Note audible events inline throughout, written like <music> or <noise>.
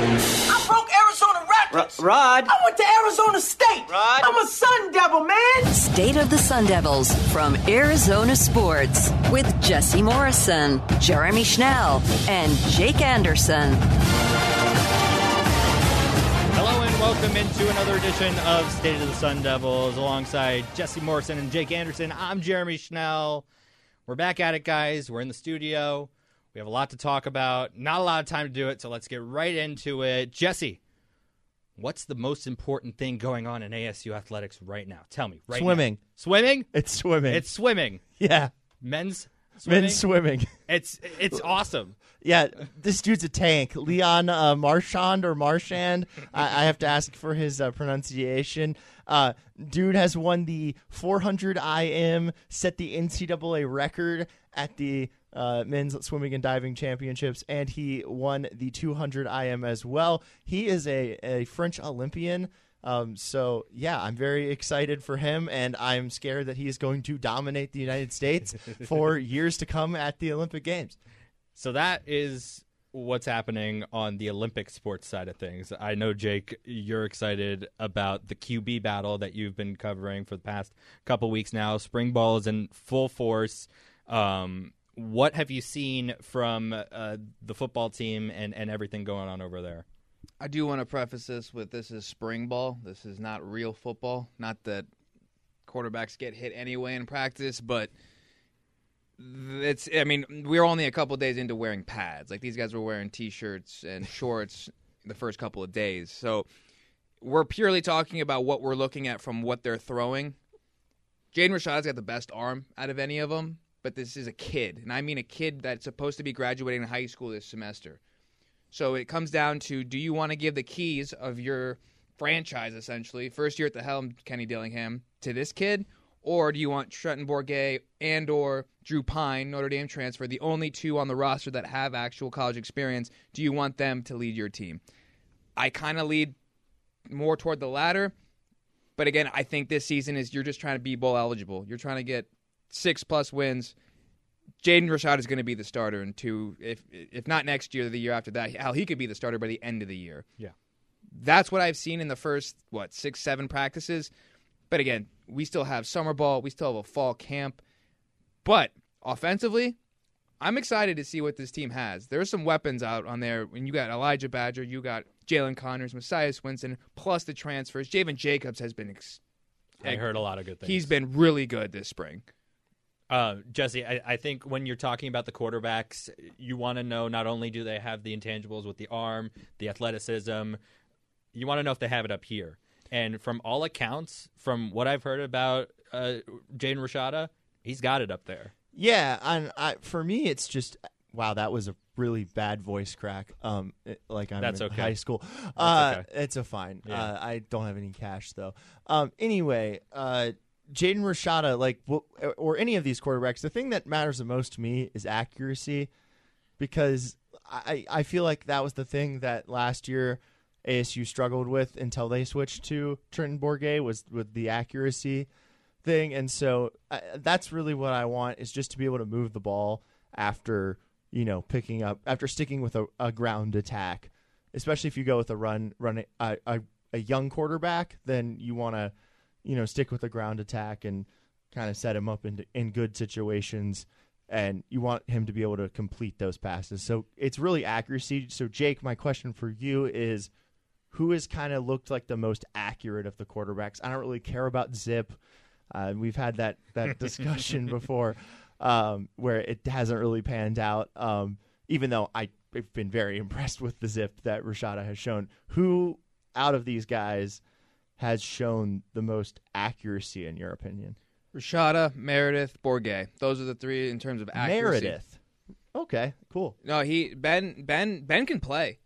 I broke Arizona records. Rod. I went to Arizona State. Rod. I'm a Sun Devil, man. State of the Sun Devils from Arizona Sports with Jesse Morrison, Jeremy Schnell, and Jake Anderson. Hello and welcome into another edition of State of the Sun Devils alongside Jesse Morrison and Jake Anderson. I'm Jeremy Schnell. We're back at it, guys. We're in the studio. We have a lot to talk about. Not a lot of time to do it, so let's get right into it. Jesse, what's the most important thing going on in ASU athletics right now? Tell me. Right now. Swimming. Swimming? It's swimming. It's swimming. yeah. Men's swimming. Men's swimming. It's it's awesome. Yeah, this dude's a tank. Leon uh, Marchand or Marchand. I, I have to ask for his uh, pronunciation. Uh, dude has won the 400 IM, set the NCAA record at the uh, men's swimming and diving championships, and he won the 200 IM as well. He is a, a French Olympian. Um, so yeah, I'm very excited for him, and I'm scared that he is going to dominate the United States <laughs> for years to come at the Olympic Games. So that is what's happening on the Olympic sports side of things. I know, Jake, you're excited about the QB battle that you've been covering for the past couple weeks now. Spring ball is in full force. Um, what have you seen from uh, the football team and, and everything going on over there? I do want to preface this with this is spring ball. This is not real football. Not that quarterbacks get hit anyway in practice, but it's I mean, we are only a couple days into wearing pads. Like these guys were wearing t-shirts and <laughs> shorts the first couple of days. So we're purely talking about what we're looking at from what they're throwing. Jaden Rashada's got the best arm out of any of them, but this is a kid, and I mean a kid that's supposed to be graduating high school this semester. So it comes down to do you want to give the keys of your franchise, essentially, first year at the helm, Kenny Dillingham, to this kid, or do you want Trenton Bourguet and or Drew Pyne, Notre Dame transfer, the only two on the roster that have actual college experience? Do you want them to lead your team? I kind of lead more toward the latter, but again, I think this season is you're just trying to be bowl eligible. You're trying to get six plus wins. Jaden Rashada is going to be the starter in two, if if not next year, the year after that. Hell, he could be the starter by the end of the year. Yeah. That's what I've seen in the first what six, seven practices. But again, we still have summer ball, we still have a fall camp. But offensively, I'm excited to see what this team has. There's some weapons out on there. When you got Elijah Badger, you got Jalin Conyers, Messiah Swinson, plus the transfers. Javen Jacobs has been. Ex- I heard a lot of good things. He's been really good this spring. Uh, Jesse, I, I think when you're talking about the quarterbacks, you want to know not only do they have the intangibles with the arm, the athleticism, you want to know if they have it up here. And from all accounts, from what I've heard about uh, Jaden Rashada, he's got it up there. Yeah, and I, for me, it's just wow. That was a really bad voice crack. Um, it- like I'm That's in okay. high school. Uh, okay. It's a fine. Yeah. Uh, I don't have any cash though. Um, anyway, uh, Jaden Rashada, like, or any of these quarterbacks, the thing that matters the most to me is accuracy, because I I feel like that was the thing that last year ASU struggled with until they switched to Trenton Bourguet was with the accuracy thing, and so uh, that's really what I want is just to be able to move the ball after you know picking up after sticking with a, a ground attack, especially if you go with a run run a a, a young quarterback, then you want to you know stick with the ground attack and kind of set him up in in good situations. And you want him to be able to complete those passes. So it's really accuracy. So, Jake, my question for you is who has kind of looked like the most accurate of the quarterbacks. I don't really care about zip. Uh, we've had that that <laughs> discussion before, um, where it hasn't really panned out. Um, even though I, have been very <laughs> impressed with the zip that Rashada has shown. Who out of these guys has shown the most accuracy in your opinion? Rashada, Meredith, Bourguet. Those are the three in terms of accuracy. Meredith. Okay, cool. No, he Ben Ben Ben can play.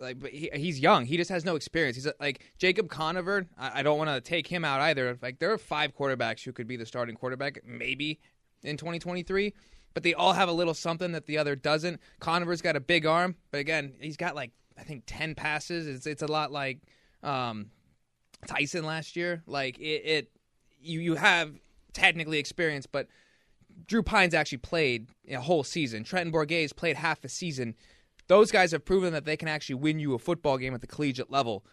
Like, but he, he's young. He just has no experience. He's a, like Jacob Conover. I, I don't want to take him out either. Like, there are five quarterbacks who could be the starting quarterback, maybe in 2023. But they all have a little something that the other doesn't. Conover's got a big arm, but again, he's got like I think 10 passes. It's it's a lot like um, Tyson last year. Like it, it you you have technically experience, but Drew Pyne's actually played a whole season. Trenton Bourguet's played half a season. those guys have proven that they can actually win you a football game at the collegiate level.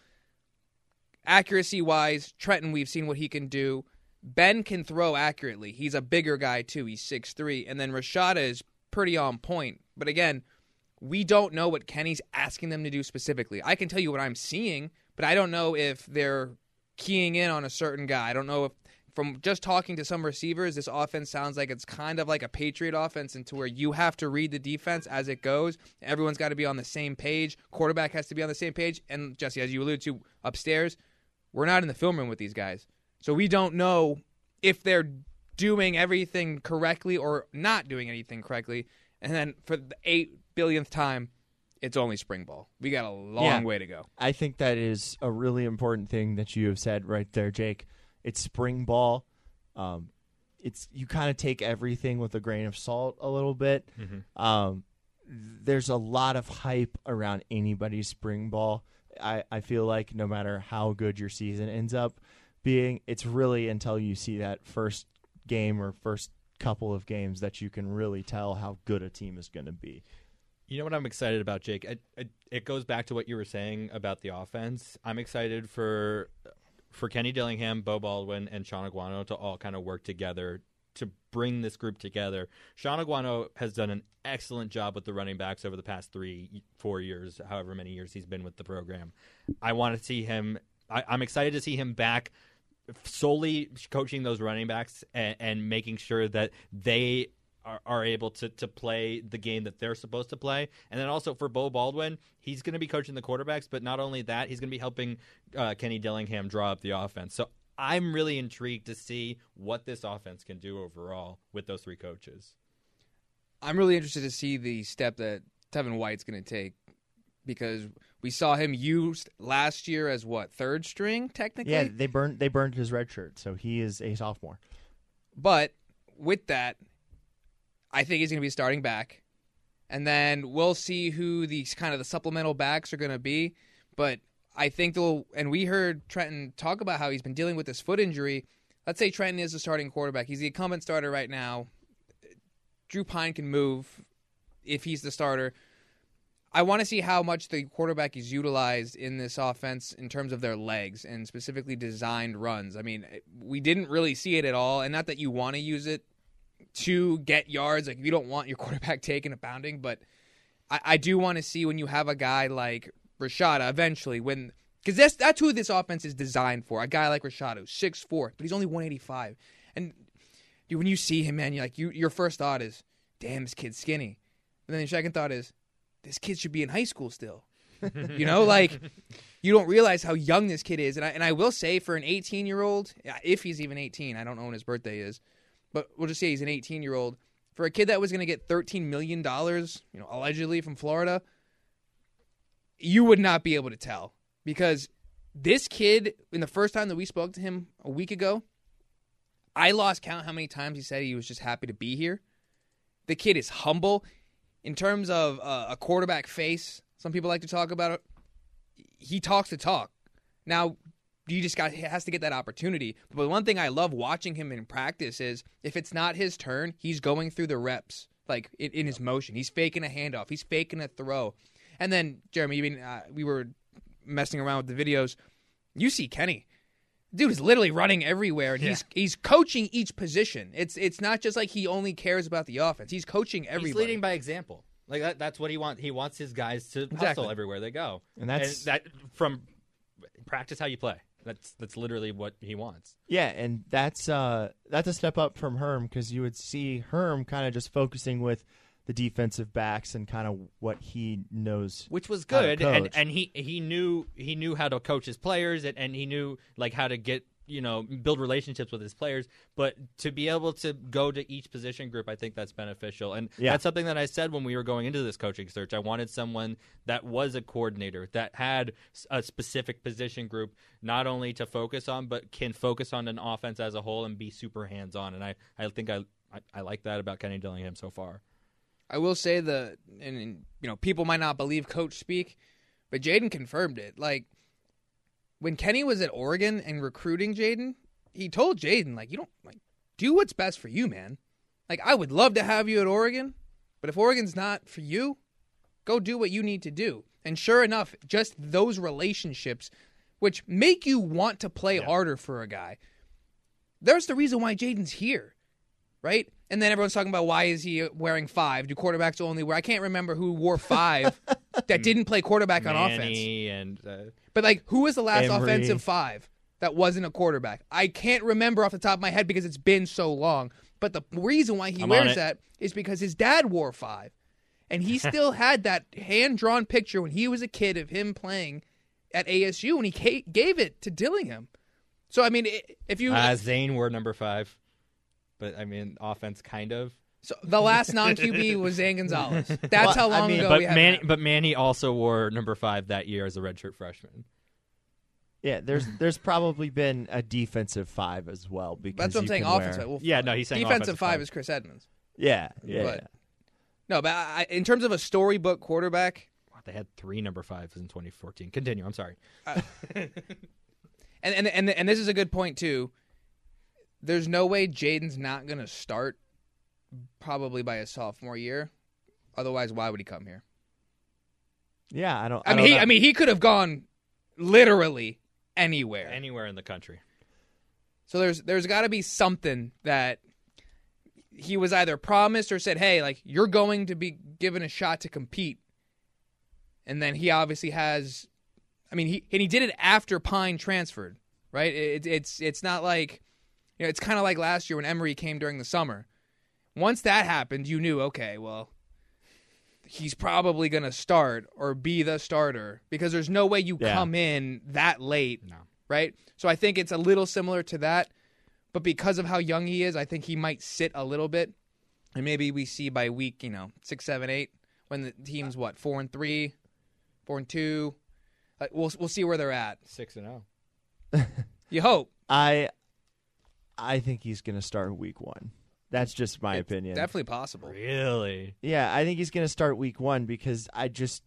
Accuracy wise, Trenton, we've seen what he can do. Ben can throw accurately. He's a bigger guy too. He's 6'3". And then Rashada is pretty on point. But again, we don't know what Kenny's asking them to do specifically. I can tell you what I'm seeing, but I don't know if they're keying in on a certain guy. I don't know if from just talking to some receivers, this offense sounds like it's kind of like a Patriot offense, into where you have to read the defense as it goes. Everyone's got to be on the same page. Quarterback has to be on the same page. And Jesse, as you alluded to upstairs, we're not in the film room with these guys, so we don't know if they're doing everything correctly or not doing anything correctly. And then for the eight billionth time, it's only spring ball. We got a long Yeah. way to go. I think that is a really important thing that you have said right there, Jake. It's spring ball. Um, it's you kind of take everything with a grain of salt a little bit. Um, there's a lot of hype around anybody's spring ball. I, I feel like no matter how good your season ends up being, it's really until you see that first game or first couple of games that you can really tell how good a team is going to be. You know what I'm excited about, Jake? It, it, it goes back to what you were saying about the offense. I'm excited for for Kenny Dillingham, Beau Baldwin, and Shaun Aguano to all kind of work together to bring this group together. Shaun Aguano has done an excellent job with the running backs over the past three, four years, however many years he's been with the program. I want to see him. I, I'm excited to see him back solely coaching those running backs and, and making sure that they are, are able to, to play the game that they're supposed to play. And then also for Beau Baldwin, he's going to be coaching the quarterbacks, but not only that, he's going to be helping uh, Kenny Dillingham draw up the offense. So I'm really intrigued to see what this offense can do overall with those three coaches. I'm really interested to see the step that Tevin White's going to take because we saw him used last year as what third string technically. Yeah, they burned they burned his red shirt, so he is a sophomore. But with that, I think he's going to be starting back, and then we'll see who these kind of the supplemental backs are going to be. But I think they'll. And we heard Trenton talk about how he's been dealing with this foot injury. Let's say Trenton is the starting quarterback. He's the incumbent starter right now. Drew Pyne can move if he's the starter. I want to see how much the quarterback is utilized in this offense in terms of their legs and specifically designed runs. I mean, we didn't really see it at all, and not that you want to use it to get yards. Like you don't want your <laughs> quarterback taking a pounding, but I, I do want to see when you have a guy like Rashada eventually when because that's that's who this offense is designed for. A guy like Rashada, who's six four, but he's only one eighty five, and dude, when you see him, man, you're like you your first thought is, damn, this kid's skinny, and then your second thought is, this kid should be in high school still. you know, <laughs> like you don't realize how young this kid is, and I and I will say for an 18 year old, if he's even 18, I don't know when his birthday is, but we'll just say he's an 18 year old. For a kid that was going to get 13 million dollars, you know, allegedly from Florida, you would not be able to tell because this kid, in the first time that we spoke to him a week ago, I lost count how many times he said he was just happy to be here. The kid is humble in terms of uh, a quarterback face. Some people like to talk about it. He talks to talk. Now, you just got has to get that opportunity. But one thing I love watching him in practice is if it's not his turn, he's going through the reps like in, in his motion. He's faking a handoff. He's faking a throw. And then Jeremy, I mean, uh, we were messing around with the videos. You see Kenny, dude is literally running everywhere, and he's he's coaching each position. It's it's not just like he only cares about the offense. He's coaching everybody. He's leading by example. Like that, that's what he wants. He wants his guys to Exactly. hustle everywhere they go, And that's- that from practice how you play. That's that's literally what he wants. Yeah, and that's uh, that's a step up from Herm because you would see Herm kind of just focusing with the defensive backs and kind of what he knows, which was how to good and and he he knew he knew how to coach his players and, and he knew like how to get you know build relationships with his players but to be able to go to each position group i think that's beneficial and Yeah. that's something that i said when we were going into this coaching search i wanted someone that was a coordinator that had a specific position group not only to focus on but can focus on an offense as a whole and be super hands on and i i think i I, I like that about Kenny Dillingham so far. I will say the and, and you know people might not believe coach speak, but Jaden confirmed it. Like when Kenny was at Oregon and recruiting Jaden, he told Jaden like you don't like do what's best for you, man. Like I would love to have you at Oregon, but if Oregon's not for you, Go do what you need to do. And sure enough, just those relationships, which make you want to play harder for a guy, there's the reason why Jaden's here, right? And then everyone's talking about why is he wearing five? Do quarterbacks only wear? I can't remember who wore five <laughs> that didn't play quarterback on offense. And uh, But like, who was the last Emory. offensive five that wasn't a quarterback? I can't remember off the top of my head because it's been so long. But the reason why he I'm wears that is because his dad wore five, and he <laughs> still had that hand drawn picture when he was a kid of him playing at ASU, and he gave it to Dillingham. So I mean, if you uh, Zane were number five, but I mean offense kind of. So the last non QB was Zane Gonzalez. That's Well, how I long mean- ago But we had Manny, but Manny also wore number five that year as a redshirt freshman. Yeah, there's there's probably been a defensive five as well because That's what I'm saying. Offensive. wear- Well, Yeah, no, he's saying defensive five five. is Chris Edmonds. Yeah, yeah. But- yeah. No, but I, in terms of a storybook quarterback, Wow, They had three number fives in 2014. Continue. I'm sorry. Uh, <laughs> and and and and this is a good point too. There's no way Jaden's not going to start probably by his sophomore year. Otherwise, why would he come here? Yeah, I don't. I, I, mean, don't he know. I mean, he could have gone literally anywhere. Anywhere in the country. So there's there's got to be something that he was either promised or said, "Hey, like you're going to be given a shot to compete." And then he obviously has I mean, he and he did it after Pyne transferred, right? It, it's it's not like you know, it's kind of like last year when Emory came during the summer. Once that happened, you knew, okay, well, he's probably going to start or be the starter because there's no way you Yeah. come in that late No. right? So I think it's a little similar to that, but because of how young he is, I think he might sit a little bit, and maybe we see by week, you know, six, seven, eight, when the team's what four and three, four and two, like, we'll we'll see where they're at. Six and oh. zero. You hope. <laughs> I I think he's going to start week one. That's just my It's opinion. Definitely possible. Really? Yeah, I think he's going to start week one because I just,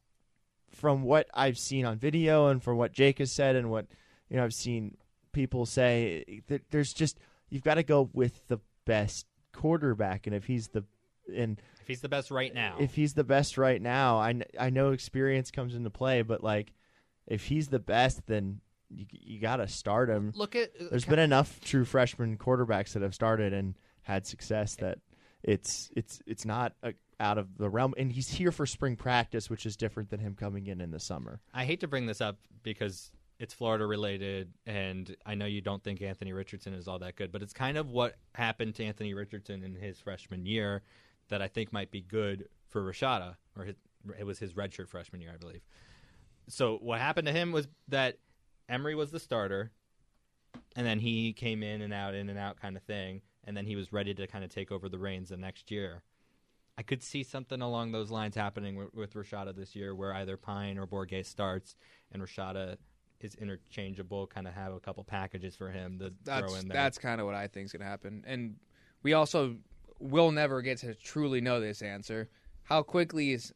from what I've seen on video and from what Jake has said and what you know I've seen people say, that there's just you've got to go with the best quarterback, and if he's the and If he's the best right now. if he's the best right now, I I know experience comes into play, but like if he's the best, then you you got to start him. Look at uh, There's been enough true freshman quarterbacks that have started and had success that it's it's it's not uh out of the realm. And he's here for spring practice, which is different than him coming in in the summer. I hate to bring this up because it's Florida related, and I know you don't think Anthony Richardson is all that good, but it's kind of what happened to Anthony Richardson in his freshman year that I think might be good for Rashada, or his, it was his redshirt freshman year, I believe. So what happened to him was that Emory was the starter, and then he came in and out, in and out kind of thing, and then he was ready to kind of take over the reins the next year. I could see something along those lines happening with, with Rashada this year, where either Pyne or Bourguet starts, and Rashada is interchangeable. Kind of have a couple packages for him to that's throw in there. that's kind of what I think is going to happen, and we also will never get to truly know this answer. How quickly is?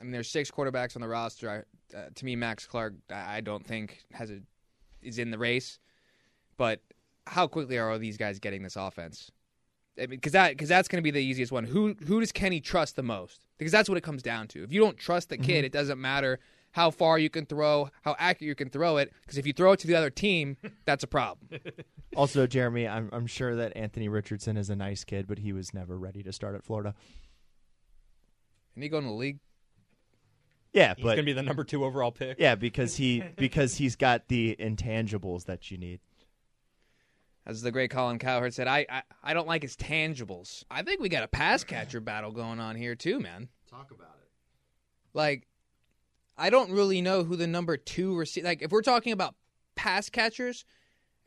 I mean, there's six quarterbacks on the roster. I, uh, to me, Max Clark, I I don't think has a is in the race, but how quickly are all these guys getting this offense? Because that because that's going to be the easiest one. Who who does Kenny trust the most? Because that's what it comes down to. If you don't trust the kid, mm-hmm. it doesn't matter how far you can throw, how accurate you can throw it. Because if you throw it to the other team, <laughs> that's a problem. <laughs> Also, Jeremy, I'm I'm sure that Anthony Richardson is a nice kid, but he was never ready to start at Florida. And he go in the league. Yeah, He's but going to be the number two overall pick. yeah, because he because he's got the intangibles that you need. As the great Colin Cowherd said, I, I I don't like his tangibles. I think we got a pass catcher battle going on here too, man. Talk about it. Like, I don't really know who the number two receiver. Like, if we're talking about pass catchers,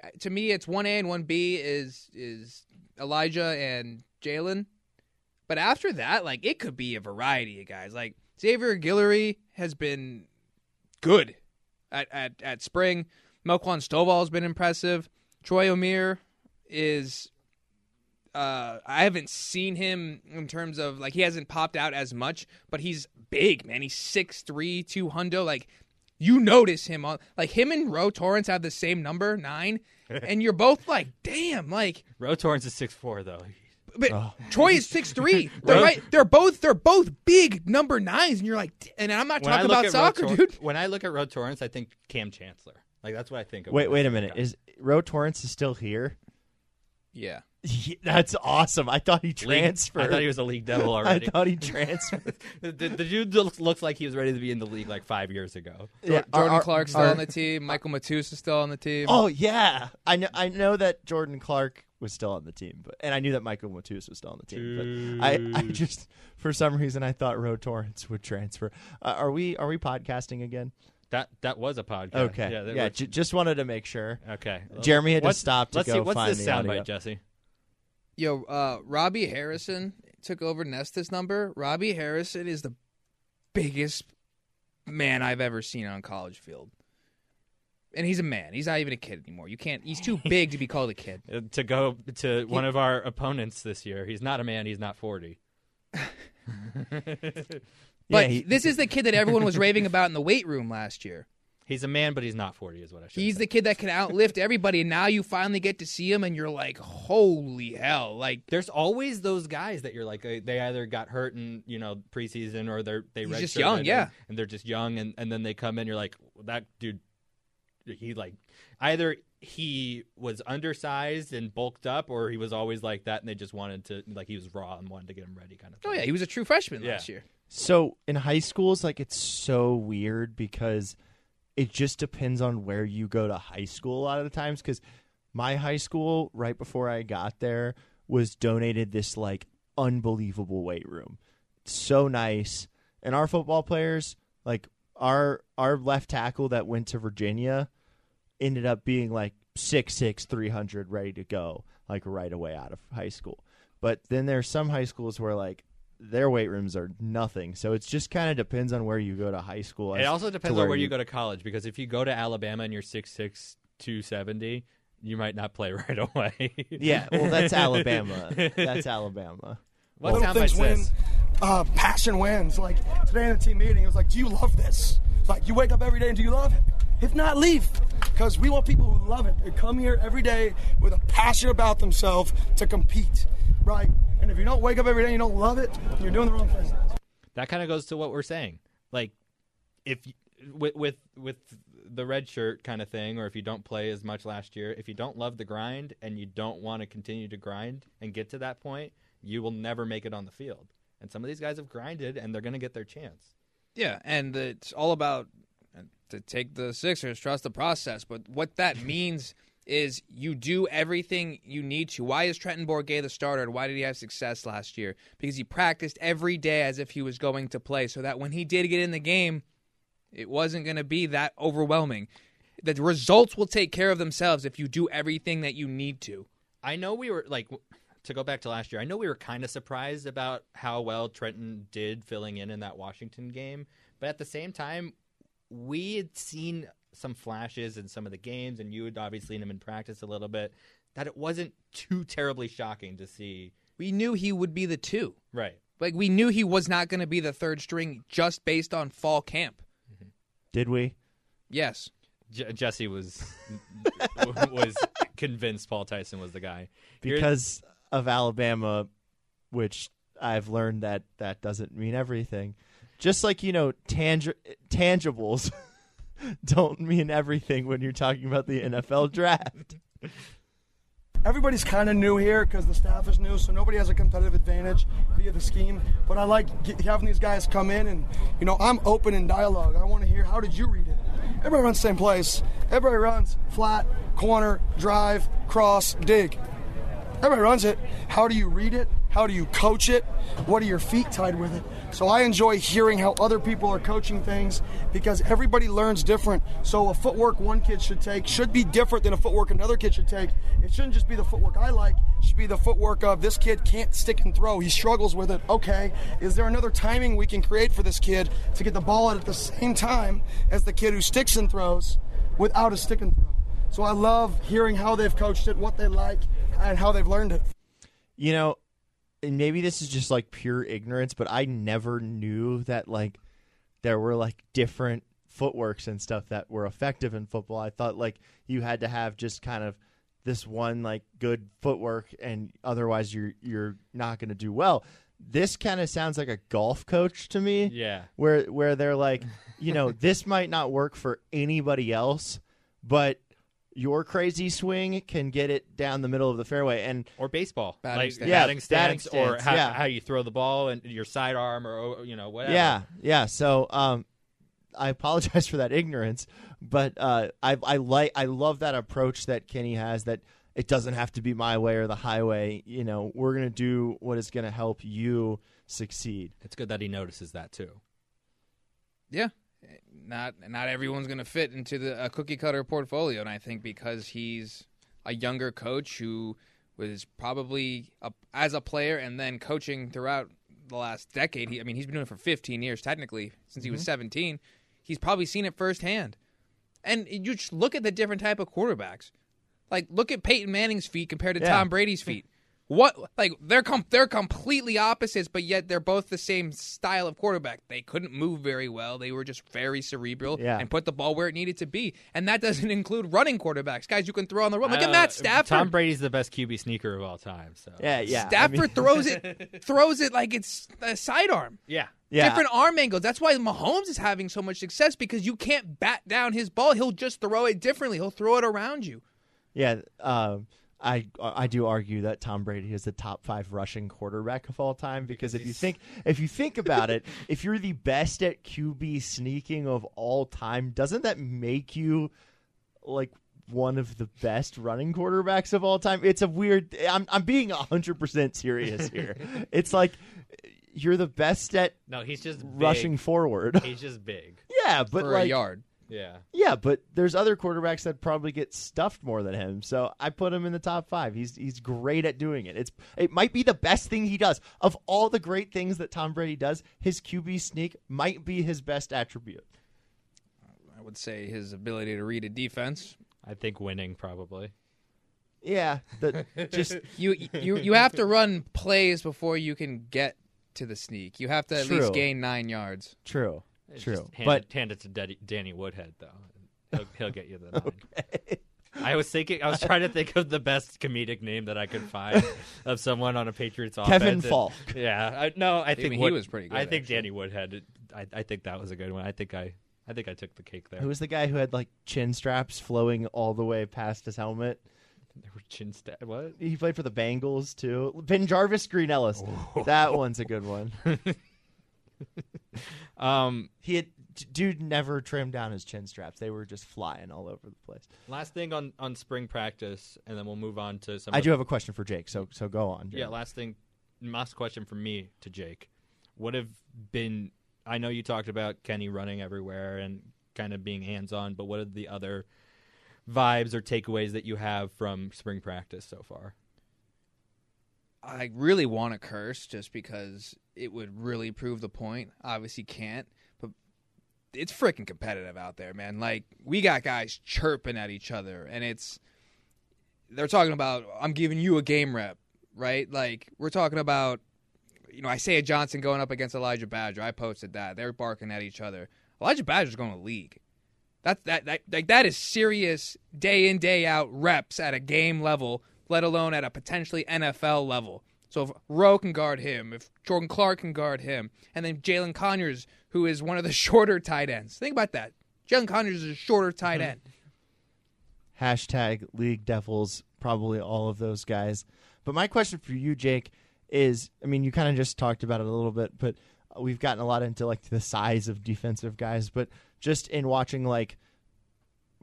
uh, to me, it's one A and one B is is Elijah and Jalin. But after that, like, it could be a variety of guys. Like Xavier Guillory has been good at at, at spring. Melquan Stovall has been impressive. Troy Omeire is uh, I haven't seen him in terms of like he hasn't popped out as much, but he's big, man. He's 6'3", 200. Like you notice him on like him and Ro Torrence have the same number nine, <laughs> and you're both like, damn, like Ro Torrence is six four though. but Oh. Troy is six three. <laughs> They're Ro- right. They're both they're both big number nines, and you're like, and I'm not When talking about soccer, Tor- dude. When I look at Ro Torrence, I think Kam Chancellor. Like that's what I think. of Wait, wait a minute. guy. Is Ro Torrence is still here? Yeah. That's awesome. I thought he League- transferred. I thought he was a league devil <laughs> already. I thought he <laughs> transferred. the, the, the dude looks, looks like he was ready to be in the league like five years ago. yeah, Jordan our- Clark's our- still on the team. Michael Matus is still on the team. Oh yeah, I know. I know that Jordan Clark was still on the team, but and I knew that Michael Matus was still on the team. But I, I just for some reason I thought Ro Torrence would transfer. Uh, are we are we podcasting again? That that was a podcast. Okay, Yeah. that yeah. was- j- just wanted to make sure. okay. Jeremy had to What's- stop to let's go see. What's find this the audio. soundbite, Jesse? Yo, uh, Robbie Harrison took over Nesta's number. Robbie Harrison is the biggest man I've ever seen on college field. And he's a man. He's not even a kid anymore. You can't. He's too big to be called a kid. <laughs> Uh, To go to one of our opponents this year, he's not a man. He's not forty. <laughs> Yeah, But he- this is the kid that everyone was <laughs> raving about in the weight room last year. He's a man, but he's not forty. Is what I should. Say. He's the kid that can outlift everybody, and now you finally get to see him, and you're like, holy hell! Like There's always those guys that you're like uh, they either got hurt in you know preseason or they're they He's just young, and- yeah. and they're just young and and then they come in. You're like that dude. He like either he was undersized and bulked up, or he was always like that, and they just wanted to like he was raw and wanted to get him ready, kind of. Oh yeah, he was a true freshman Yeah. last year. So in high schools, like it's so weird because it just depends on where you go to high school a lot of the times. Because my high school, right before I got there, was donated this like unbelievable weight room. So nice, and our football players, like our our left tackle that went to Virginia, ended up being like six six three hundred, ready to go like right away out of high school. But then there's some high schools where like their weight rooms are nothing. So it just kind of depends on where you go to high school. It as also to depends on where you go to college because if you go to Alabama and you're 6'6", 270, you might not play <laughs> right away. Yeah, well, that's Alabama. <laughs> That's Alabama. what Little soundbite things win. Uh, passion wins. Like today in the team meeting, it was like, "Do you love this?" Like you wake up every day and do you love it? If not, leave. Because we want people who love it to come here every day with a passion about themselves to compete, right? And if you don't wake up every day and you don't love it, you're doing the wrong thing. that kind of goes to what we're saying. Like, if y- with with with the red shirt kind of thing, or if you don't play as much last year, if you don't love the grind and you don't want to continue to grind and get to that point, you will never make it on the field. And some of these guys have grinded, and they're going to get their chance. Yeah, and it's all about uh, to take the Sixers, trust the process. But what that <laughs> means is you do everything you need to. Why is Trenton Bourguet the starter, and why did he have success last year? Because he practiced every day as if he was going to play, so that when he did get in the game, it wasn't going to be that overwhelming. The results will take care of themselves if you do everything that you need to. I know we were like to go back to last year. I know we were kind of surprised about how well Trenton did filling in in that Washington game, but at the same time, we had seen some flashes in some of the games, and you had obviously seen him in practice a little bit. That it wasn't too terribly shocking to see. We knew he would be the two. Right. Like we knew he was not going to be the third string just based on fall camp. Mm-hmm. Did we? Yes. J- Jesse was <laughs> was convinced Paul Tyson was the guy You're- Because of Alabama, which I've learned that that doesn't mean everything. Just like you know, tangi- tangibles <laughs> don't mean everything when you're talking about the NFL draft. Everybody's kind of new here because the staff is new, so nobody has a competitive advantage via the scheme. But I like get, having these guys come in, and you know, I'm open in dialogue. I want to hear how did you read it. Everybody runs the same place. Everybody runs flat, corner, drive, cross, dig. Everybody runs it. How do you read it? How do you coach it? What are your feet tied with it? So I enjoy hearing how other people are coaching things because everybody learns different. So a footwork one kid should take should be different than a footwork another kid should take. It shouldn't just be the footwork I like. It should be the footwork of this kid can't stick and throw. He struggles with it. Okay, is there another timing we can create for this kid to get the ball out at the same time as the kid who sticks and throws without a stick and throw? So I love hearing how they've coached it, what they like, and how they've learned it. You know, and maybe this is just like pure ignorance, but I never knew that like there were like different footworks and stuff that were effective in football. I thought like you had to have just kind of this one like good footwork, and otherwise you're you're not going to do well. This kind of sounds like a golf coach to me. Yeah. where where they're like, you know, <laughs> this might not work for anybody else, but your crazy swing can get it down the middle of the fairway. And Or baseball, Batting like stance. Yeah, batting batting stance, or stance, how, yeah. how you throw the ball and your sidearm, or or, you know whatever. yeah, yeah. So um, I apologize <laughs> for that ignorance, but uh, I I like I love that approach that Kenny has. That it doesn't have to be my way or the highway. You know, we're gonna do what is gonna help you succeed. it's good that he notices that too. Yeah, not not everyone's going to fit into the a cookie cutter portfolio, and I think because he's a younger coach who was probably a, as a player and then coaching throughout the last decade. He, I mean, he's been doing it for 15 years technically since he was mm-hmm. 17. He's probably seen it firsthand, and you just look at the different type of quarterbacks. Like, look at Peyton Manning's feet compared to Yeah. Tom Brady's feet. What like they're com- they're completely opposites, but yet they're both the same style of quarterback. They couldn't move very well. They were just very cerebral Yeah. and put the ball where it needed to be. And that doesn't <laughs> include running quarterbacks, guys you can throw on the run. Look Uh, at Matt Stafford. Tom Brady's the best QB sneaker of all time. So Yeah, yeah. I Stafford mean- <laughs> throws it throws it like it's a sidearm. yeah. yeah. Different arm angles. That's why Mahomes is having so much success because you can't bat down his ball. He'll just throw it differently. He'll throw it around you. Yeah, um, I I do argue that Tom Brady is the top five rushing quarterback of all time because if you think if you think about it, <laughs> if you're the best at QB sneaking of all time, doesn't that make you like one of the best running quarterbacks of all time? It's a weird. I'm I'm being hundred percent serious here. <laughs> it's like you're the best at No, he's just big. rushing forward. He's just big. <laughs> yeah, but for like a yard. Yeah. yeah, but there's other quarterbacks that probably get stuffed more than him. So I put him in the top five. He's he's great at doing it. It's it might be the best thing he does. Of all the great things that Tom Brady does, his QB sneak might be his best attribute. I would say his ability to read a defense. I think winning probably. Yeah, the, <laughs> just You you you have to run plays before you can get to the sneak. You have to at True. least gain nine yards. true, It's true. just hand, But it, hand it to Daddy, Danny Woodhead though. He'll, <laughs> he'll get you the nine. I was thinking. I was trying to think of the best comedic name that I could find <laughs> of someone on a Patriots offense. Kevin and- Faulk. Yeah, I, no, I think mean, he was pretty good, I think actually. Danny Woodhead. I, I think that was a good one. I think I, I think I took the cake there. who was the guy who had like chin straps flowing all the way past his helmet? There were chin sta- What? He played for the Bengals too. Ben Jarvis, Green Ellis. Oh. That one's a good one. <laughs> <laughs> Um, He had dude never trimmed down his chin straps. They were just flying all over the place. last thing on on spring practice, and then we'll move on to some. I do have a question for Jake, so so go on. Yeah, last thing, last question from me to Jake. What have been? I know you talked about Kenny running everywhere and kind of being hands on, but what are the other vibes or takeaways that you have from spring practice so far? I really want to curse just because it would really prove the point. Obviously can't, but it's freaking competitive out there, man. Like we got guys chirping at each other and it's they're talking about I'm giving you a game rep, right? Like we're talking about you know, Isaiah Johnson going up against Elijah Badger. I posted that. They're barking at each other. Elijah Badger's going to league. That's that, that like that is serious day in day out reps at a game level, let alone at a potentially NFL level. So if Ro can guard him, if Jordan Clark can guard him, and then Jalin Conyers, who is one of the <laughs> shorter tight ends. Think about that. Jalin Conyers is a shorter tight mm-hmm. end. Hashtag League Devils, probably all of those guys. But my question for you, Jake, is I mean, you kind of just talked about it a little bit, but we've gotten a lot into like the size of defensive guys, but just in watching like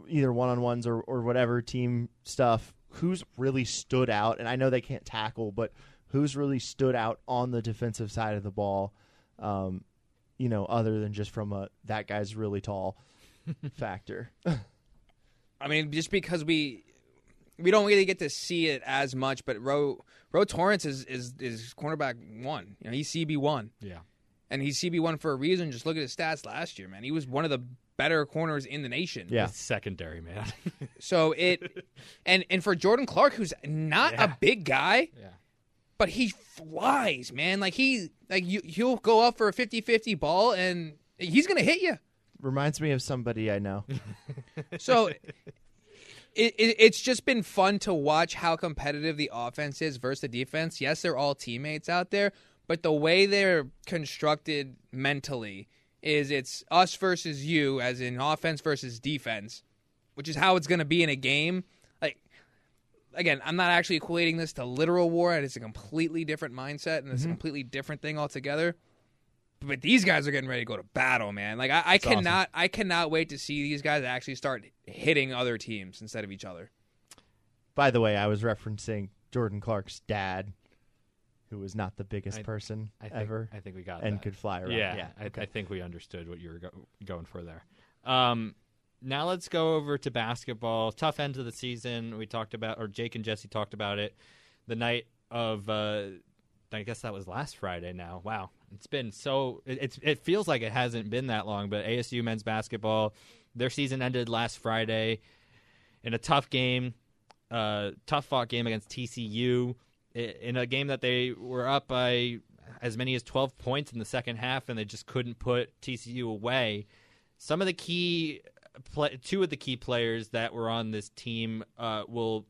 either one on ones or, or whatever team stuff, who's really stood out? And I know they can't tackle, but who's really stood out on the defensive side of the ball? Um, you know, other than just from a that guy's really tall <laughs> factor. I mean, just because we we don't really get to see it as much, but Ro Ro Torrence is is is cornerback one. You know, he's CB one. Yeah. And he's CB one for a reason. Just look at his stats last year, man. He was one of the better corners in the nation. Yeah. It's secondary, man. <laughs> So it, and and for Jordan Clark, who's not Yeah. a big guy, yeah. but he flies, man. Like he, like you, he'll go up for a 50-50 ball, and he's gonna hit you. Reminds me of somebody I know. <laughs> So it, it, it's just been fun to watch how competitive the offense is versus the defense. Yes, they're all teammates out there, but the way they're constructed mentally is it's us versus you, as in offense versus defense, which is how it's going to be in a game. Like, again, I'm not actually equating this to literal war. and It's a completely different mindset and it's a mm-hmm. completely different thing altogether. But these guys are getting ready to go to battle, man. Like I, I cannot, I cannot wait to see these guys actually start hitting other teams instead of each other. By the way, I was referencing Jordan Clark's dad, who was not the biggest I- person I think, ever I think we got and that. could fly around. Yeah, I, I think we understood what you were go- going for there. Um, now let's go over to basketball. Tough end of the season. We talked about, or Jake and Jesse talked about it, the night of. Uh, I guess that was last Friday. Now, wow, it's been so. It, it's it feels like it hasn't been that long. But ASU men's basketball, their season ended last Friday in a tough game, uh, tough fought game against TCU in a game that they were up by as many as 12 points in the second half and they just couldn't put TCU away. Some of the key play, two of the key players that were on this team uh, will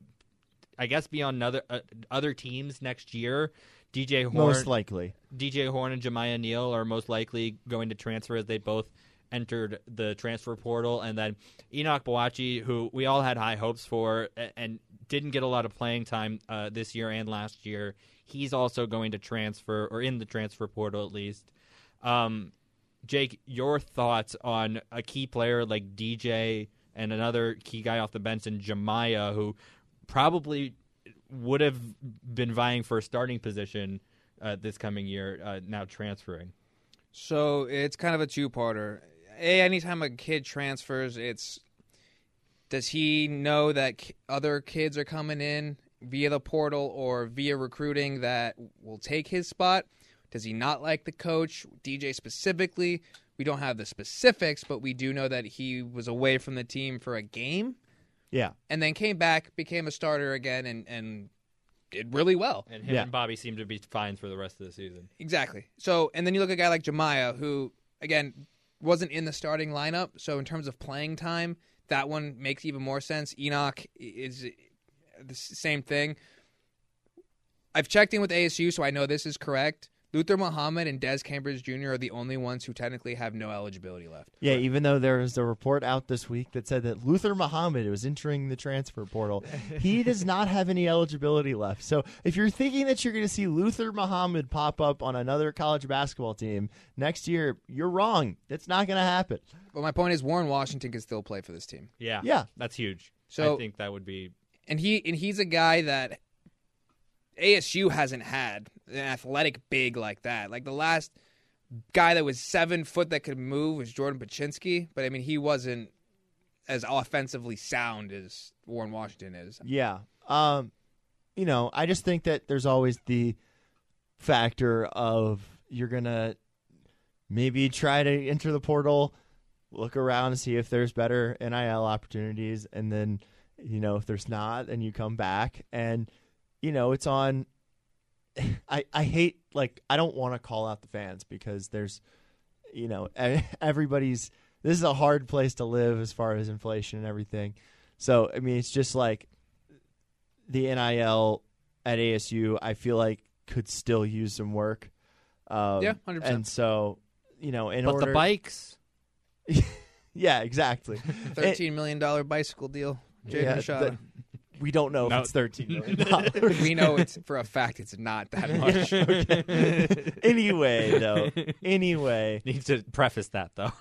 I guess be on other uh, other teams next year. DJ Horne Most likely. DJ Horne and Jamiya Neal are most likely going to transfer as they both entered the transfer portal. And then Enoch Boakye, who we all had high hopes for and didn't get a lot of playing time uh, this year and last year, he's also going to transfer, or in the transfer portal at least. Um, Jake, your thoughts on a key player like DJ and another key guy off the bench in Jamiya, who probably would have been vying for a starting position uh, this coming year, uh, now transferring. So it's kind of a two-parter. A, anytime a kid transfers, it's does he know that other kids are coming in via the portal or via recruiting that will take his spot? Does he not like the coach, DJ specifically? We don't have the specifics, but we do know that he was away from the team for a game Yeah. and then came back, became a starter again, and, and did really well. And him Yeah. and Bobby seemed to be fine for the rest of the season. Exactly. So, and then you look at a guy like Jamiya, who again wasn't in the starting lineup. So, in terms of playing time, that one makes even more sense. Enoch is the same thing. I've checked in with ASU, so I know this is correct. Luther Muhammad and Des Cambridge Jr. are the only ones who technically have no eligibility left. Yeah, even though there was a report out this week that said that Luther Muhammad was entering the transfer portal, he <laughs> does not have any eligibility left. So if you're thinking that you're going to see Luther Muhammad pop up on another college basketball team next year, you're wrong. It's not going to happen. But my point is, Warren Washington can still play for this team. Yeah, Yeah. that's huge. So- I think that would be and he and he's a guy that ASU hasn't had an athletic big like that. Like the last guy that was seven foot that could move was Jordan Bachynski, but I mean he wasn't as offensively sound as Warren Washington is. Yeah. Um, you know, I just think that there's always the factor of you're gonna maybe try to enter the portal, look around and see if there's better NIL opportunities, and then you know if there's not, then you come back and you know it's on. <laughs> I I hate like I don't want to call out the fans because there's you know e- <laughs> everybody's this is a hard place to live as far as inflation and everything. So I mean, it's just like the NIL at ASU. I feel like could still use some work. Um, Yeah, 100%. And so you know, in but order, the bikes. <laughs> yeah, exactly. Thirteen million dollar bicycle deal. Jay Yeah, Rashada. That- we don't know No. if it's thirteen million dollars. <laughs> we know it's for a fact it's not that much. <laughs> <laughs> anyway, though, anyway, Need to preface that though.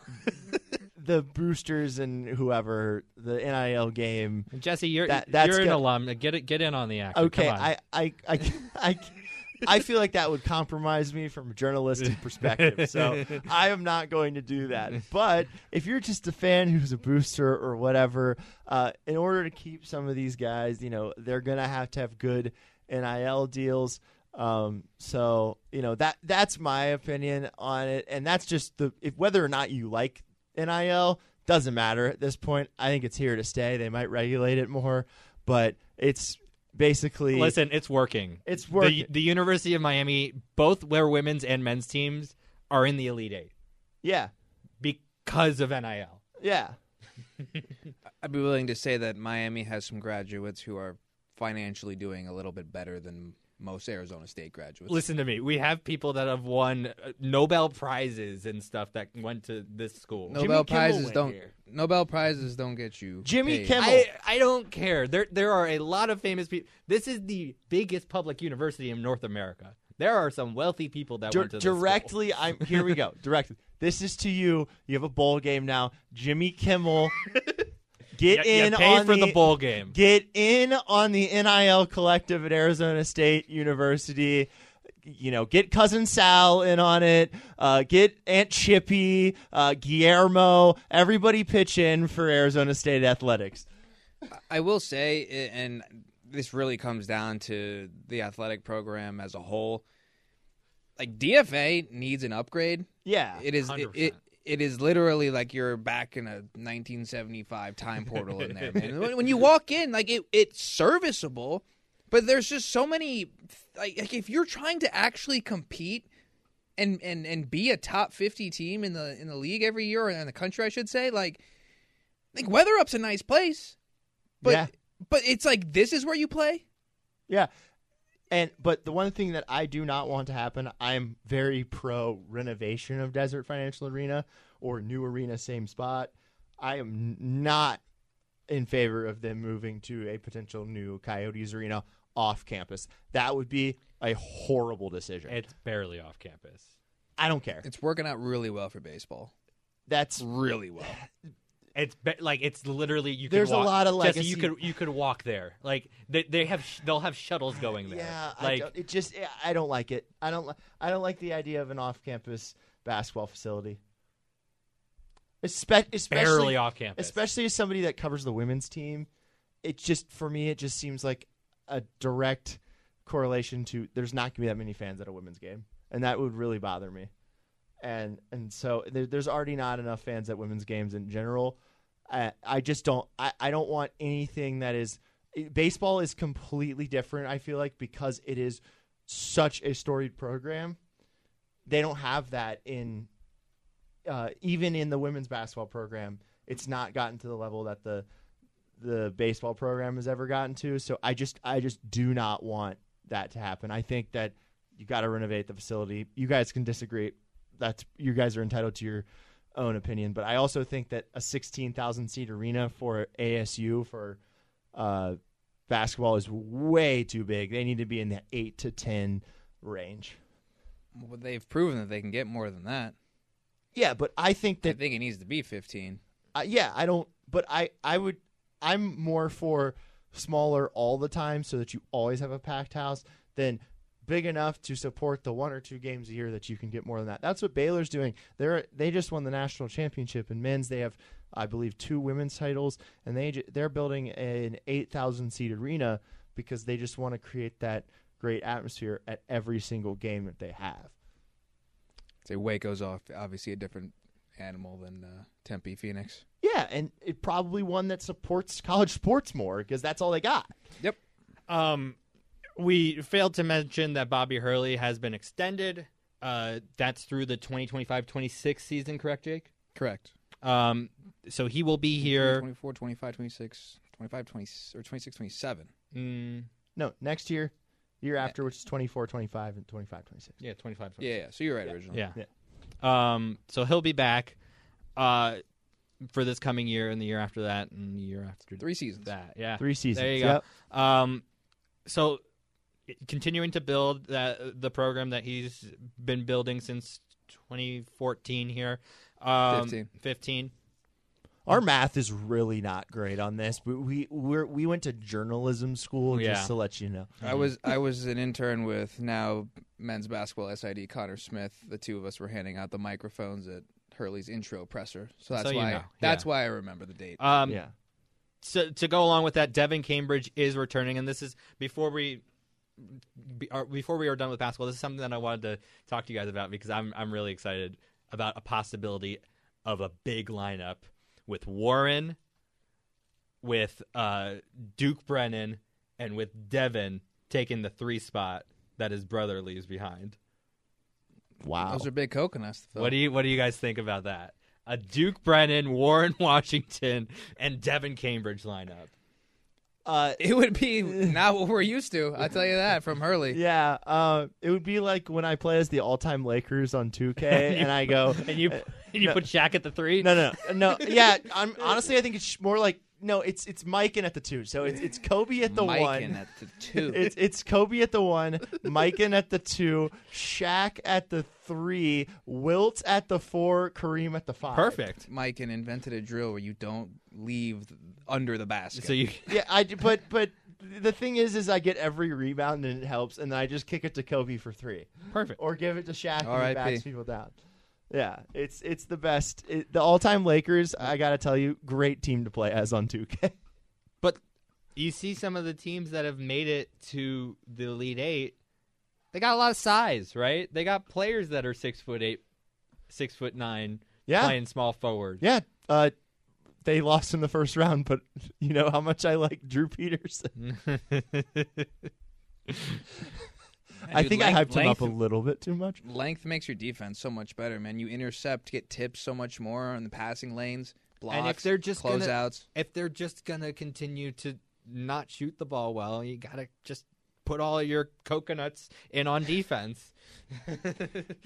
the boosters and whoever the NIL game. Jesse, you're That- that's you're an go- alum. Get it, get in on the action. Okay, Come on. I, I, I, I, I feel like that would compromise me from a journalistic perspective. So <laughs> I am not going to do that. But if you're just a fan who's a booster or whatever, uh, in order to keep some of these guys, you know, they're gonna have to have good NIL deals. Um, so you know that that's my opinion on it, and that's just the if whether or not you like NIL doesn't matter at this point. I think it's here to stay. They might regulate it more, but it's basically Listen, it's working. It's The, working. the University of Miami, both their women's and men's teams are in the Elite Eight yeah, because of NIL. yeah. <laughs> I'd be willing to say that Miami has some graduates who are financially doing a little bit better than most Arizona State graduates. Listen to me. We have people that have won uh, Nobel prizes and stuff that went to this school. Nobel Jimmy prizes don't here. Nobel prizes don't get you Jimmy paid. Kimmel. I, I don't care. There there are a lot of famous people. This is the biggest public university in North America. There are some wealthy people that Dir- went to this school. directly, I'm here. We go. <laughs> Directly. This is to you. You have a bowl game now. Jimmy Kimmel, <laughs> get You- you in paid on for the bowl game. Get in on the NIL collective at Arizona State University. You know, get cousin Sal in on it. Uh, get Aunt Chippy, uh, Guillermo. Everybody pitch in for Arizona State athletics. I will say, and this really comes down to the athletic program as a whole. Like DFA needs an upgrade. Yeah, It is it, 100%. it, it is literally like you're back in a 1975 time portal in there, man. when, when you <laughs> walk in, like it it's serviceable, but there's just so many like, like if you're trying to actually compete and and and be a top 50 team in the in the league every year or in the country, I should say, like like Weatherup's a nice place, but Yeah. but it's like this is where you play. Yeah. And but the one thing that I do not want to happen, I'm very pro renovation of Desert Financial Arena or new arena same spot. I am not in favor of them moving to a potential new Coyotes arena off campus. That would be a horrible decision. It's barely off campus. I don't care. It's working out really well for baseball. That's Really well. <sighs> <sighs> It's be- like it's literally you. Could There's a walk, lot of Jesse, you could you could walk there. Like they they have sh- they'll have shuttles going there. yeah, I like don't, it just I don't like it. I don't li- I don't like the idea of an off-campus basketball facility. Espe- especially barely off campus. especially as somebody that covers the women's team it just for me it just seems like a direct correlation to there's not going to be that many fans at a women's game and that would really bother me and and so there, there's already not enough fans at women's games in general i, I just don't I, I don't want anything that is baseball is completely different i feel like because it is such a storied program they don't have that in uh, even in the women's basketball program, it's not gotten to the level that the the baseball program has ever gotten to. So I just I just do not want that to happen. I think that you got to renovate the facility. You guys can disagree. That's you guys are entitled to your own opinion, but I also think that a 16,000 seat arena for ASU for uh, basketball is way too big. They need to be in the 8 to 10 range. Well, they've proven that they can get more than that. Yeah, but I think that I think it needs to be 15. uh, yeah, I don't. But I, I would. I'm more for smaller all the time, so that you always have a packed house, than big enough to support the one or two games a year that you can get more than that. That's what Baylor's doing. They're they just won the national championship in men's. They have, I believe, two women's titles, and they they're building an eight thousand seat arena because they just want to create that great atmosphere at every single game that they have. Say Waco's off, obviously a different animal than uh, Tempe Phoenix. Yeah, and it probably one that supports college sports more because that's all they got. Yep. Um, we failed to mention that Bobby Hurley has been extended. Uh, that's through the 2025-26 season, correct, Jake? Correct. Um, so he will be here. 24, 25, 26, 25, 20, or 26, 27. Mm, No, next year, year after, which is 24, 25, and 25, 26. yeah, 25. Yeah, yeah. So you're right, originally. Yeah. Yeah. Um, so he'll be back uh, for this coming year and the year after that and the year after Three seasons. that. Yeah. Three seasons. There you Yep. go. Um, so continuing to build that the program that he's been building since 2014 here. Um, 15. 15. Our math is really not great on this, but we we're, we went to journalism school Yeah. just to let you know. I was I was an intern with now men's basketball SID Connor Smith. The two of us were handing out the microphones at Hurley's intro presser. So that's So you why know, that's yeah. why I remember the date. Um, yeah. so to go along with that, Devan Cambridge is returning, and this is before we be, or before we are done with basketball. This is something that I wanted to talk to you guys about because I'm I'm really excited about a possibility of a big lineup with Warren, with uh, Duke Brennan, and with Devan taking the three spot that his brother leaves behind. Wow. Those are big coconuts. to. What do you What do you guys think about that? a Duke Brennan, Warren <laughs> Washington, and Devan Cambridge lineup. Uh, <laughs> It would be not what we're used to. I'll tell you that from Hurley. yeah, uh, it would be like when I play as the all-time Lakers on 2K, <laughs> and I go, <laughs> And you and you no. put Shaq at the three. no, no, no, no. Yeah, I'm honestly, I think it's more like no, it's it's Mikan at the two. So it's it's Kobe at the Mike one. in at the two. <laughs> It's it's Kobe at the one, Mikan at the two, Shaq at the three, Wilt at the four, Kareem at the five. Perfect. Mikan invented a drill where you don't leave under the basket. So you <laughs> Yeah, I d- but but the thing is, is I get every rebound and it helps, and then I just kick it to Kobe for three, perfect. or give it to Shaq and he R.I.P.. backs people down. Yeah, it's it's the best. It, the all-time Lakers, I gotta tell you, great team to play as on 2K. But you see some of the teams that have made it to the Elite Eight. They got a lot of size, right? They got players that are six foot eight, six foot nine, Yeah. playing small forward. Yeah, uh, they lost in the first round, but <laughs> you know how much I like Drew Peterson. <laughs> I Dude, think I length- hyped him up a length- little bit too much. Length makes your defense so much better, man. You intercept, get tips so much more on the passing lanes, blocks, and if they're just gonna, closeouts. if they're just gonna continue to not shoot the ball well, you gotta just put all your coconuts in on defense. <laughs>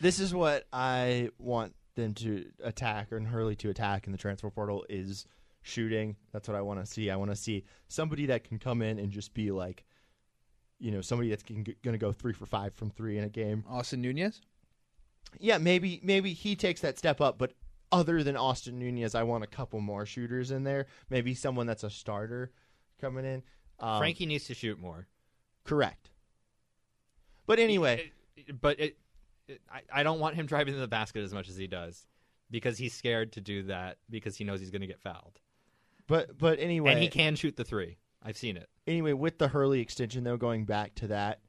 This is what I want them to attack, or Hurley to attack in the transfer portal is shooting. That's what I want to see. I want to see somebody that can come in and just be like, you know, somebody that's going to go three for five from three in a game. Austin Nunez. Yeah, maybe maybe he takes that step up, but other than Austin Nunez, I want a couple more shooters in there. Maybe someone that's a starter coming in. Um, Frankie needs to shoot more. correct. But anyway, It- but it, it, I, I don't want him driving to the basket as much as he does because he's scared to do that because he knows he's going to get fouled. but but anyway, And he can shoot the three. I've seen it. anyway, with the Hurley extension, though, going back to that,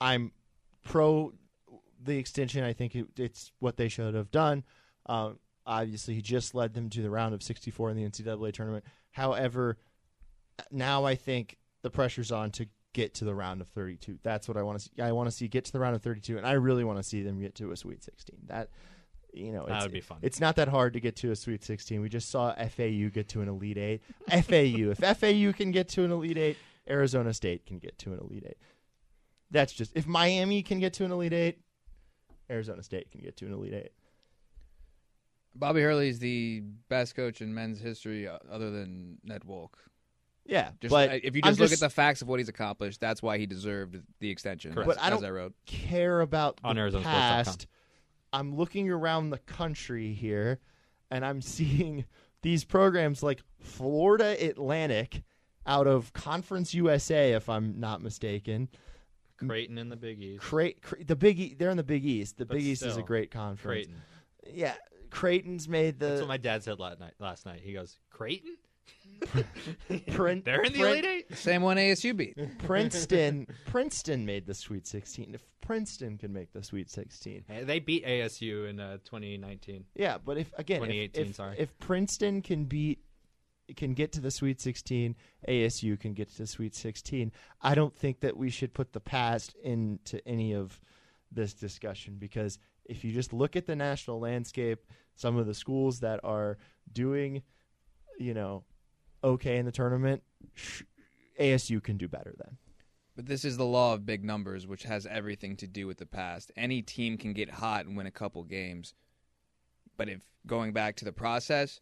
I'm pro the extension. I think it, it's what they should have done. Um, obviously, he just led them to the round of 64 in the NCAA tournament. However, now I think the pressure's on to get to the round of 32. That's what I want to see. I want to see get to the round of 32, and I really want to see them get to a Sweet 16. That you know, That it's, would be fun. It's not that hard to get to a Sweet 16. We just saw FAU get to an Elite Eight. <laughs> FAU, if FAU can get to an Elite Eight, Arizona State can get to an Elite Eight. That's just if Miami can get to an Elite Eight, Arizona State can get to an Elite Eight. Bobby Hurley is the best coach in men's history, uh, other than Ned Wulk. Yeah, Just but uh, if you I'm just look at the facts of what he's accomplished, that's why he deserved the extension. Correct. As, But I as don't- I wrote. care about On the ArizonaSports.com. past. I'm looking around the country here, and I'm <laughs> seeing these programs like Florida Atlantic out of Conference USA, if I'm not mistaken. Creighton in the Big East. Cra- Cra- the Big e- they're in the Big East. The But Big East is a great conference. Creighton. Yeah, Creighton's made the That's what my dad said last night. Last night he goes, Creighton. Prin- They're in the Prin- Elite Eight. Same one ASU beat. Princeton. Princeton made the Sweet 16. If Princeton can make the Sweet 16, Hey, They beat ASU in uh, 2019. Yeah, but if again, if, 2018, if, sorry. if Princeton can beat can get to the Sweet 16, ASU can get to the Sweet 16. I don't think that we should put the past into any of this discussion because if you just look at the national landscape, some of the schools that are doing, you know, okay in the tournament, ASU can do better then. But this is the law of big numbers, which has everything to do with the past. Any team can get hot and win a couple games. But if going back to the process,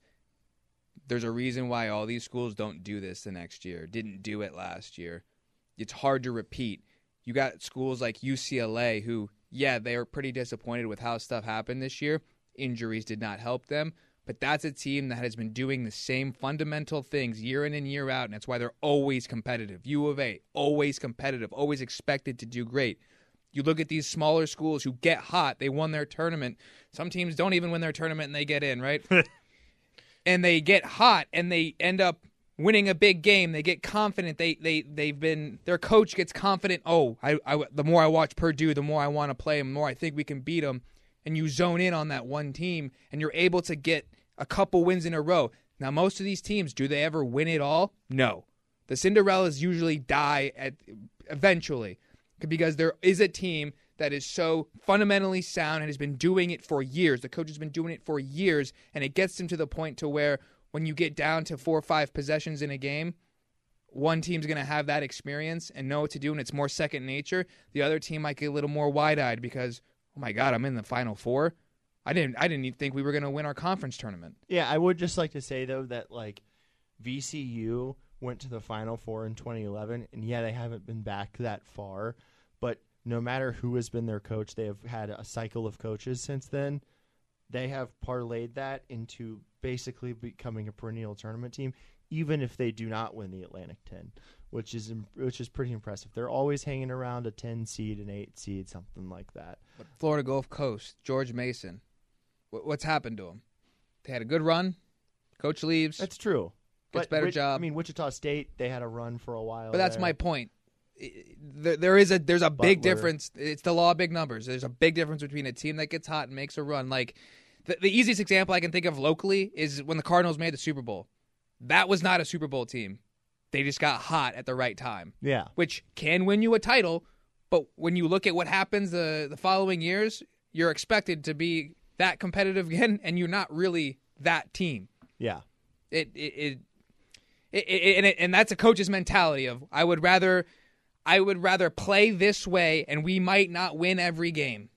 there's a reason why all these schools don't do this the next year, didn't do it last year. It's hard to repeat. You got schools like UCLA who, yeah, they were pretty disappointed with how stuff happened this year. Injuries did not help them. But that's a team that has been doing the same fundamental things year in and year out, and that's why they're always competitive. U of A, always competitive, always expected to do great. You look at these smaller schools who get hot, they won their tournament. Some teams don't even win their tournament and they get in, right? <laughs> and they get hot and they end up winning a big game. They get confident. They they they've been their coach gets confident. Oh, I, I the more I watch Purdue, the more I want to play them, the more I think we can beat them. And you zone in on that one team, and you're able to get a couple wins in a row. Now, most of these teams, do they ever win it all? No. The Cinderellas usually die at eventually because there is a team that is so fundamentally sound and has been doing it for years. The coach has been doing it for years, and it gets them to the point to where when you get down to four or five possessions in a game, one team's going to have that experience and know what to do, and it's more second nature. The other team might get a little more wide-eyed because, oh my God, I'm in the final four. I didn't, I didn't even think we were going to win our conference tournament. Yeah, I would just like to say though that like VCU went to the Final Four in 2011, and yeah, they haven't been back that far, but no matter who has been their coach, they have had a cycle of coaches since then. They have parlayed that into basically becoming a perennial tournament team, even if they do not win the Atlantic 10, which is which is pretty impressive. They're always hanging around a 10 seed, an 8 seed, something like that. Florida Gulf Coast, George Mason. Wh- What's happened to them? They had a good run. Coach leaves. That's true. Gets But better job. I mean, Wichita State, they had a run for a while. but that's there. my point. There there is a there's a big difference. It's the law of big numbers. There's a big difference between a team that gets hot and makes a run. Like the, the easiest example I can think of locally is when the Cardinals made the Super Bowl. That was not a Super Bowl team. They just got hot at the right time, Yeah. which can win you a title. But when you look at what happens the the following years, you're expected to be that competitive again, and you're not really that team. Yeah. it it, it, it, it and it, and that's a coach's mentality of I would rather I would rather play this way and we might not win every game.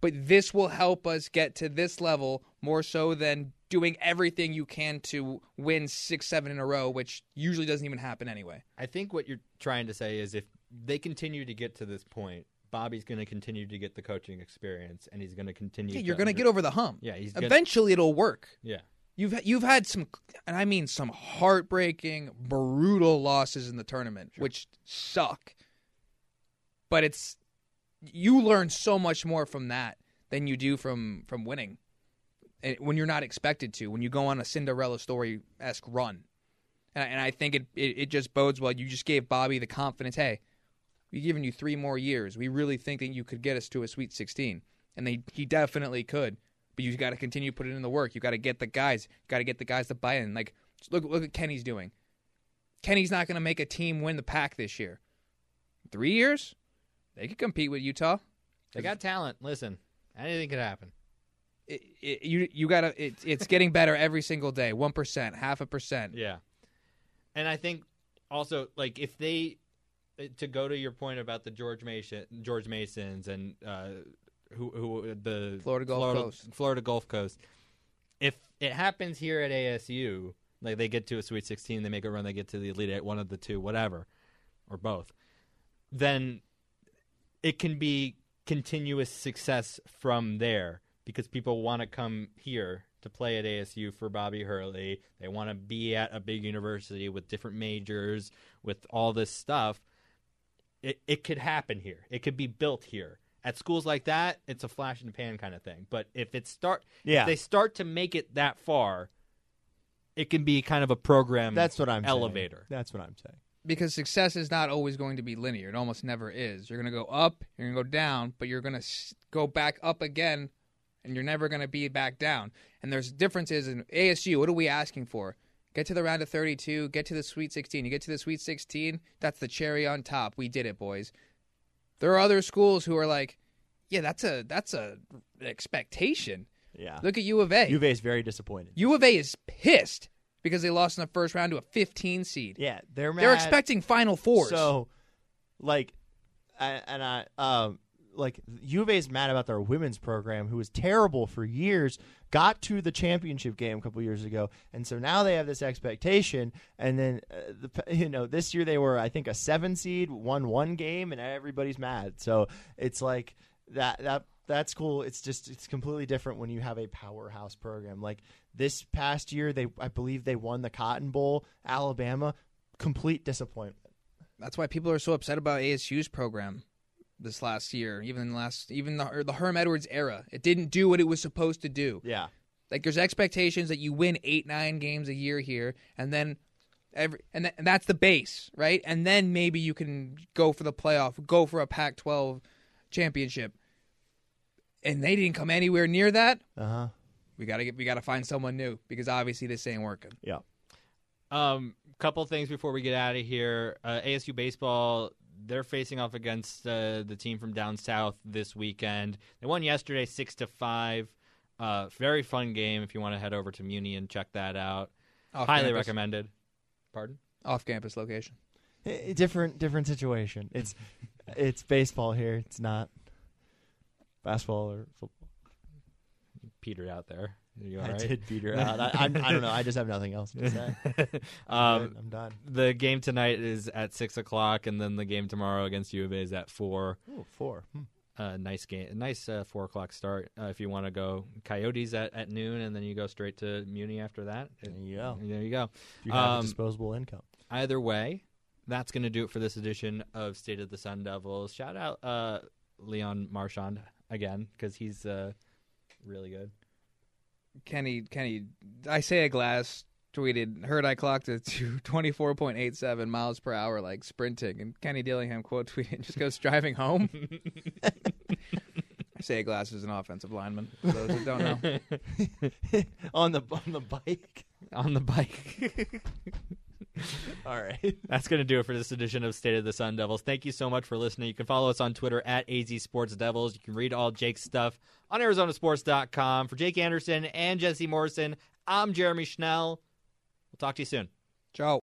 But this will help us get to this level more so than doing everything you can to win 6 7 in a row which usually doesn't even happen anyway. I think what you're trying to say is if they continue to get to this point, Bobby's going to continue to get the coaching experience, and he's going to continue. Yeah, you're going to under- get over the hump. Yeah, he's gonna- Eventually it'll work. Yeah, You've you've had some, and I mean some heartbreaking, brutal losses in the tournament, which suck. But it's you learn so much more from that than you do from from winning, And when you're not expected to. When you go on a Cinderella story esque run, and, and I think it, it it just bodes well. You just gave Bobby the confidence. Hey, we've given you three more years. We really think that you could get us to a Sweet 16, and they he definitely could. But you've got to continue putting in the work. You got to get the guys. Got to get the guys to buy in. Like look look at Kenny's doing. Kenny's not going to make a team win the Pac this year. Three years, they could compete with Utah. they got talent. Listen, anything could happen. It, it, you you got to. It, it's getting better every single day. One percent, half a percent. Yeah, and I think also like if they to go to your point about the George Mason, George Masons, and uh, who who the Florida Gulf Florida, Coast. Florida Gulf Coast. If it happens here at ASU, like they get to a Sweet 16, they make a run, they get to the Elite Eight, one of the two, whatever, or both, then it can be continuous success from there because people want to come here to play at ASU for Bobby Hurley. They want to be at a big university with different majors, with all this stuff. It it could happen here. It could be built here. At schools like that, it's a flash in the pan kind of thing. But if it start, Yeah. if they start to make it that far, it can be kind of a program. That's what I'm saying. elevator. That's what I'm saying. because success is not always going to be linear. It almost never is. You're going to go up, you're going to go down, but you're going to s- go back up again, and you're never going to be back down. And there's differences in ASU. What are we asking for? Get to the round of 32, get to the Sweet 16. You get to the Sweet 16, that's the cherry on top. We did it, boys. There are other schools who are like, yeah, that's a that's a an expectation. Yeah. Look at U of A. U of A is very disappointed. U of A is pissed because they lost in the first round to a 15 seed. yeah, they're mad. They're expecting Final Fours. So, like, I, and I, um, like U of A is mad about their women's program, who was terrible for years. Got to the championship game a couple years ago, and so now they have this expectation. And then, uh, the, <laughs> you know, this year they were, I think, a seven seed, won one game, and everybody's mad. So it's like that. That that's cool. It's just it's completely different when you have a powerhouse program. Like this past year, they I believe they won the Cotton Bowl, Alabama. Complete disappointment. That's why people are so upset about ASU's program this last year, even last, even the, or the Herm Edwards era. It didn't do what it was supposed to do. Yeah. Like there's expectations that you win eight, nine games a year here, and then every and, th- and that's the base, right? And then maybe you can go for the playoff, go for a Pac-12 championship. And they didn't come anywhere near that. Uh huh. We gotta get, we gotta find someone new because obviously this ain't working. Yeah. Um, couple things before we get out of here. Uh, ASU baseball, they're facing off against uh, the team from down south this weekend. They won yesterday, six to five. Uh, very fun game. If you want to head over to Muni and check that out, Off highly campus. recommended. Pardon? Off campus location. Eh, different different situation. It's <laughs> it's baseball here. It's not basketball or football. Petered out there. You all I right? did beat her out. I, I, I don't know. I just have nothing else to say. I'm, <laughs> um. I'm done. the game tonight is at six o'clock, and then the game tomorrow against U of A is at four. Ooh, four. Hmm. Uh, nice game, nice uh, four o'clock start. Uh, if you want to go Coyotes at, at noon, and then you go straight to Muni after that. There you go. There you go. If you have Um, a disposable income. Either way, that's going to do it for this edition of State of the Sun Devils. Shout out uh, Leon Marchand again because he's uh, really good. Kenny, Kenny, Isaiah Glass tweeted, heard I clocked it to 24.87 <laughs> miles per hour, like sprinting. And Kenny Dillingham quote tweeted, just goes driving home. <laughs> Isaiah Glass is an offensive lineman, for those who don't know. <laughs> on the on the bike. on the bike. <laughs> All right. That's going to do it for this edition of State of the Sun Devils. Thank you so much for listening. You can follow us on Twitter at AZ Sports Devils. You can read all Jake's stuff on ArizonaSports.com. For Jake Anderson and Jesse Morrison, I'm Jeremy Schnell. We'll talk to you soon. Ciao.